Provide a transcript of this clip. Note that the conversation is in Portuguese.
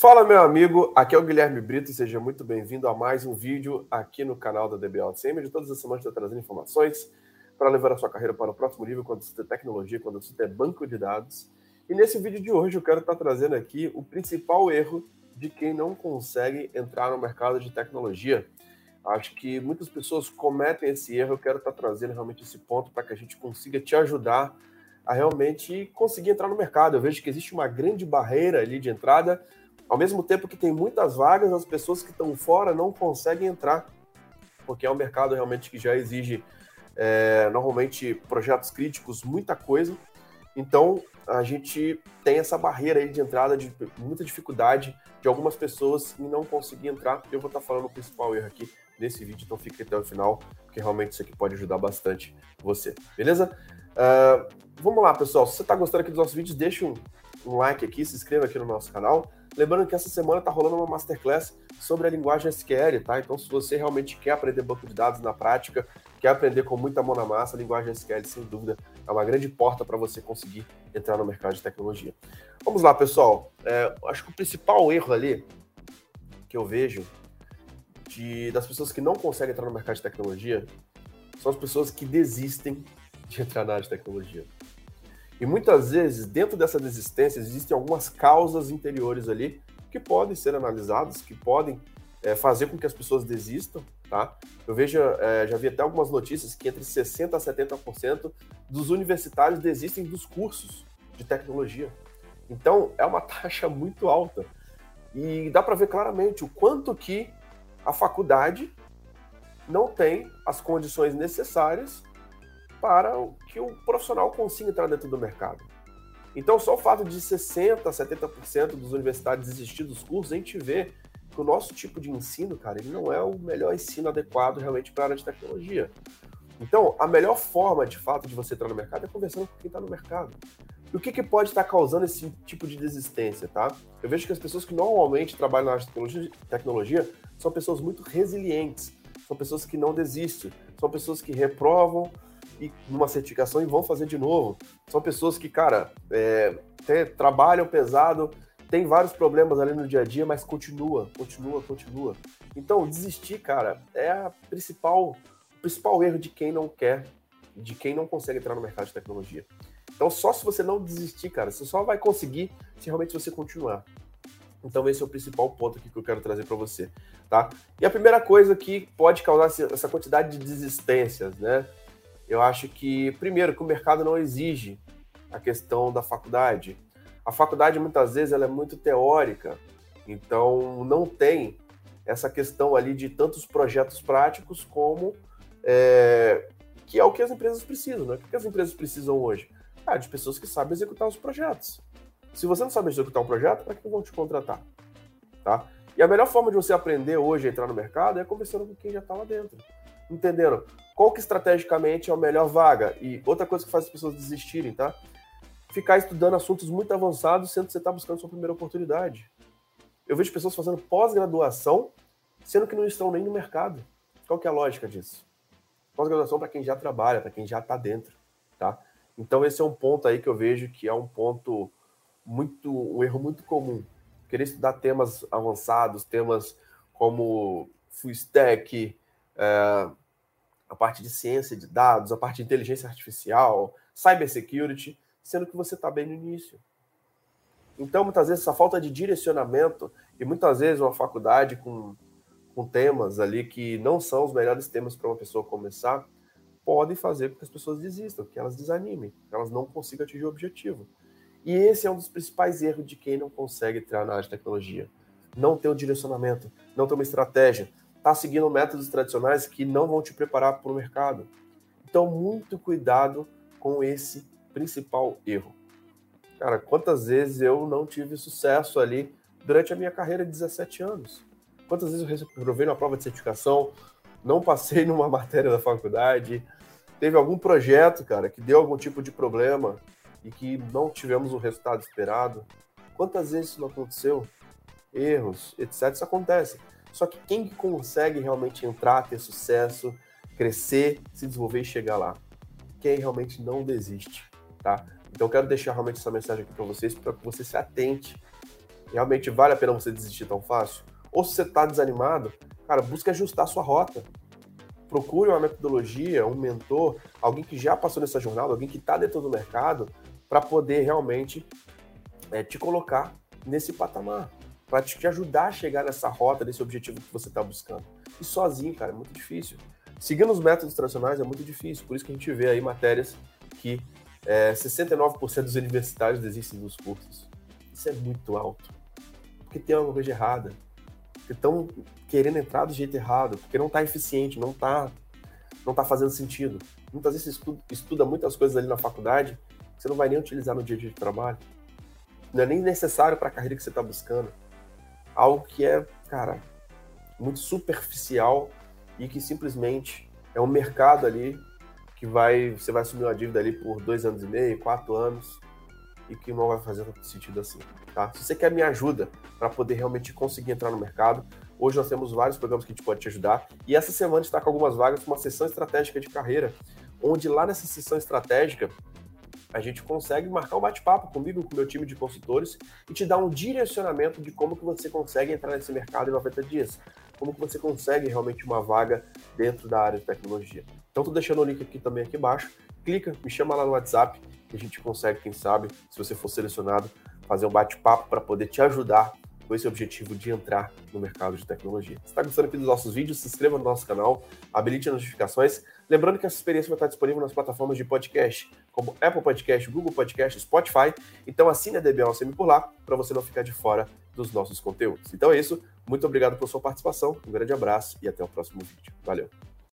Fala, meu amigo, aqui é o Guilherme Brito, seja muito bem-vindo a mais um vídeo aqui no canal da DBA CM. De todas as semanas estou trazendo informações para levar a sua carreira para o próximo nível quando você tem tecnologia, quando você tem banco de dados. E nesse vídeo de hoje eu quero estar trazendo aqui o principal erro de quem não consegue entrar no mercado de tecnologia. Acho que muitas pessoas cometem esse erro, eu quero estar trazendo realmente esse ponto para que a gente consiga te ajudar a realmente conseguir entrar no mercado. Eu vejo que existe uma grande barreira ali de entrada, ao mesmo tempo que tem muitas vagas, as pessoas que estão fora não conseguem entrar, porque é um mercado realmente que já exige é, normalmente projetos críticos, muita coisa. Então a gente tem essa barreira aí de entrada de muita dificuldade de algumas pessoas em não conseguir entrar. Eu vou estar falando o principal erro aqui nesse vídeo, então fique até o final, porque realmente isso aqui pode ajudar bastante você, beleza? Uh, vamos lá, pessoal. Se você está gostando aqui dos nossos vídeos, deixa um, um like aqui, se inscreva aqui no nosso canal. Lembrando que essa semana está rolando uma masterclass sobre a linguagem SQL, tá? Então, se você realmente quer aprender banco de dados na prática, quer aprender com muita mão na massa, a linguagem SQL, sem dúvida, é uma grande porta para você conseguir entrar no mercado de tecnologia. Vamos lá, pessoal. É, acho que o principal erro ali que eu vejo de, das pessoas que não conseguem entrar no mercado de tecnologia são as pessoas que desistem de entrar na área de tecnologia. E muitas vezes, dentro dessa desistência, existem algumas causas interiores ali que podem ser analisadas, que podem é, fazer com que as pessoas desistam, tá? Eu vejo, é, já vi até algumas notícias que entre 60% a 70% dos universitários desistem dos cursos de tecnologia. Então, é uma taxa muito alta. E dá para ver claramente o quanto que a faculdade não tem as condições necessárias para que o profissional consiga entrar dentro do mercado. Então, só o fato de 60%, 70% dos universitários desistir dos cursos, a gente vê que o nosso tipo de ensino, cara, ele não é o melhor ensino adequado realmente para a área de tecnologia. Então, a melhor forma, de fato, de você entrar no mercado é conversando com quem está no mercado. E o que, que pode estar tá causando esse tipo de desistência, tá? Eu vejo que as pessoas que normalmente trabalham na área de tecnologia são pessoas muito resilientes, são pessoas que não desistem, são pessoas que reprovam, e numa certificação e vão fazer de novo. São pessoas que, cara, é, trabalham pesado, tem vários problemas ali no dia a dia, mas continua, continua, continua. Então, desistir, cara, é a principal, o principal erro de quem não quer, de quem não consegue entrar no mercado de tecnologia. Então, só se você não desistir, cara, você só vai conseguir se realmente você continuar. Então, esse é o principal ponto aqui que eu quero trazer para você, tá? E a primeira coisa que pode causar essa quantidade de desistências, né? Eu acho que, primeiro, que o mercado não exige a questão da faculdade. A faculdade, muitas vezes, ela é muito teórica, então não tem essa questão ali de tantos projetos práticos como é, que é o que as empresas precisam, né? O que as empresas precisam hoje? Ah, de pessoas que sabem executar os projetos. Se você não sabe executar um projeto, para que vão te contratar? Tá? E a melhor forma de você aprender hoje a entrar no mercado é conversando com quem já está lá dentro entendendo qual que estrategicamente é a melhor vaga. E outra coisa que faz as pessoas desistirem, tá? Ficar estudando assuntos muito avançados, sendo que você está buscando sua primeira oportunidade. Eu vejo pessoas fazendo pós-graduação, sendo que não estão nem no mercado. Qual que é a lógica disso? Pós-graduação para quem já trabalha, para quem já está dentro, tá? Então esse é um ponto aí que eu vejo que é um ponto muito, um erro muito comum. Querer estudar temas avançados, temas como full stack, é, a parte de ciência de dados, a parte de inteligência artificial, cybersecurity, sendo que você está bem no início. Então, muitas vezes, essa falta de direcionamento, e muitas vezes uma faculdade com, com temas ali que não são os melhores temas para uma pessoa começar, podem fazer com que as pessoas desistam, que elas desanimem, que elas não consigam atingir o objetivo. E esse é um dos principais erros de quem não consegue entrar na área de tecnologia. Não ter um direcionamento, não ter uma estratégia, está seguindo métodos tradicionais que não vão te preparar para o mercado. Então, muito cuidado com esse principal erro. Cara, quantas vezes eu não tive sucesso ali durante a minha carreira de 17 anos? Quantas vezes eu reprovei na prova de certificação, não passei numa matéria da faculdade, teve algum projeto, cara, que deu algum tipo de problema e que não tivemos o resultado esperado? Quantas vezes isso não aconteceu? Erros, etc. Isso acontece. Só que quem consegue realmente entrar, ter sucesso, crescer, se desenvolver e chegar lá? Quem realmente não desiste, tá? Então eu quero deixar realmente essa mensagem aqui para vocês, para que você se atente realmente vale a pena você desistir tão fácil? Ou se você está desanimado, cara, busque ajustar a sua rota. Procure uma metodologia, um mentor, alguém que já passou nessa jornada, alguém que está dentro do mercado, para poder realmente é, te colocar nesse patamar, para te ajudar a chegar nessa rota, nesse objetivo que você está buscando. E sozinho, cara, é muito difícil. Seguindo os métodos tradicionais é muito difícil, por isso que a gente vê aí matérias que é, 69% dos universitários desistem dos cursos. Isso é muito alto. Porque tem alguma coisa errada. Porque estão querendo entrar do jeito errado, porque não está eficiente, não está não tá fazendo sentido. Muitas vezes você estuda, estuda muitas coisas ali na faculdade que você não vai nem utilizar no dia a dia de trabalho. Não é nem necessário para a carreira que você está buscando. Algo que é, cara, muito superficial e que simplesmente é um mercado ali que vai você vai assumir uma dívida ali por dois anos e meio, quatro anos e que não vai fazer tanto sentido assim, tá? Se você quer minha ajuda para poder realmente conseguir entrar no mercado, hoje nós temos vários programas que a gente pode te ajudar e essa semana está com algumas vagas para uma sessão estratégica de carreira, onde lá nessa sessão estratégica a gente consegue marcar um bate-papo comigo, com o meu time de consultores e te dar um direcionamento de como que você consegue entrar nesse mercado em 90 dias, como que você consegue realmente uma vaga dentro da área de tecnologia. Então, estou deixando o link aqui também aqui embaixo. Clica, me chama lá no WhatsApp e a gente consegue, quem sabe, se você for selecionado, fazer um bate-papo para poder te ajudar com esse objetivo de entrar no mercado de tecnologia. Se está gostando aqui dos nossos vídeos, se inscreva no nosso canal, habilite as notificações. Lembrando que essa experiência vai estar disponível nas plataformas de podcast, como Apple Podcast, Google Podcast, Spotify. Então assine a DBA por lá, para você não ficar de fora dos nossos conteúdos. Então é isso. Muito obrigado pela sua participação, um grande abraço e até o próximo vídeo. Valeu!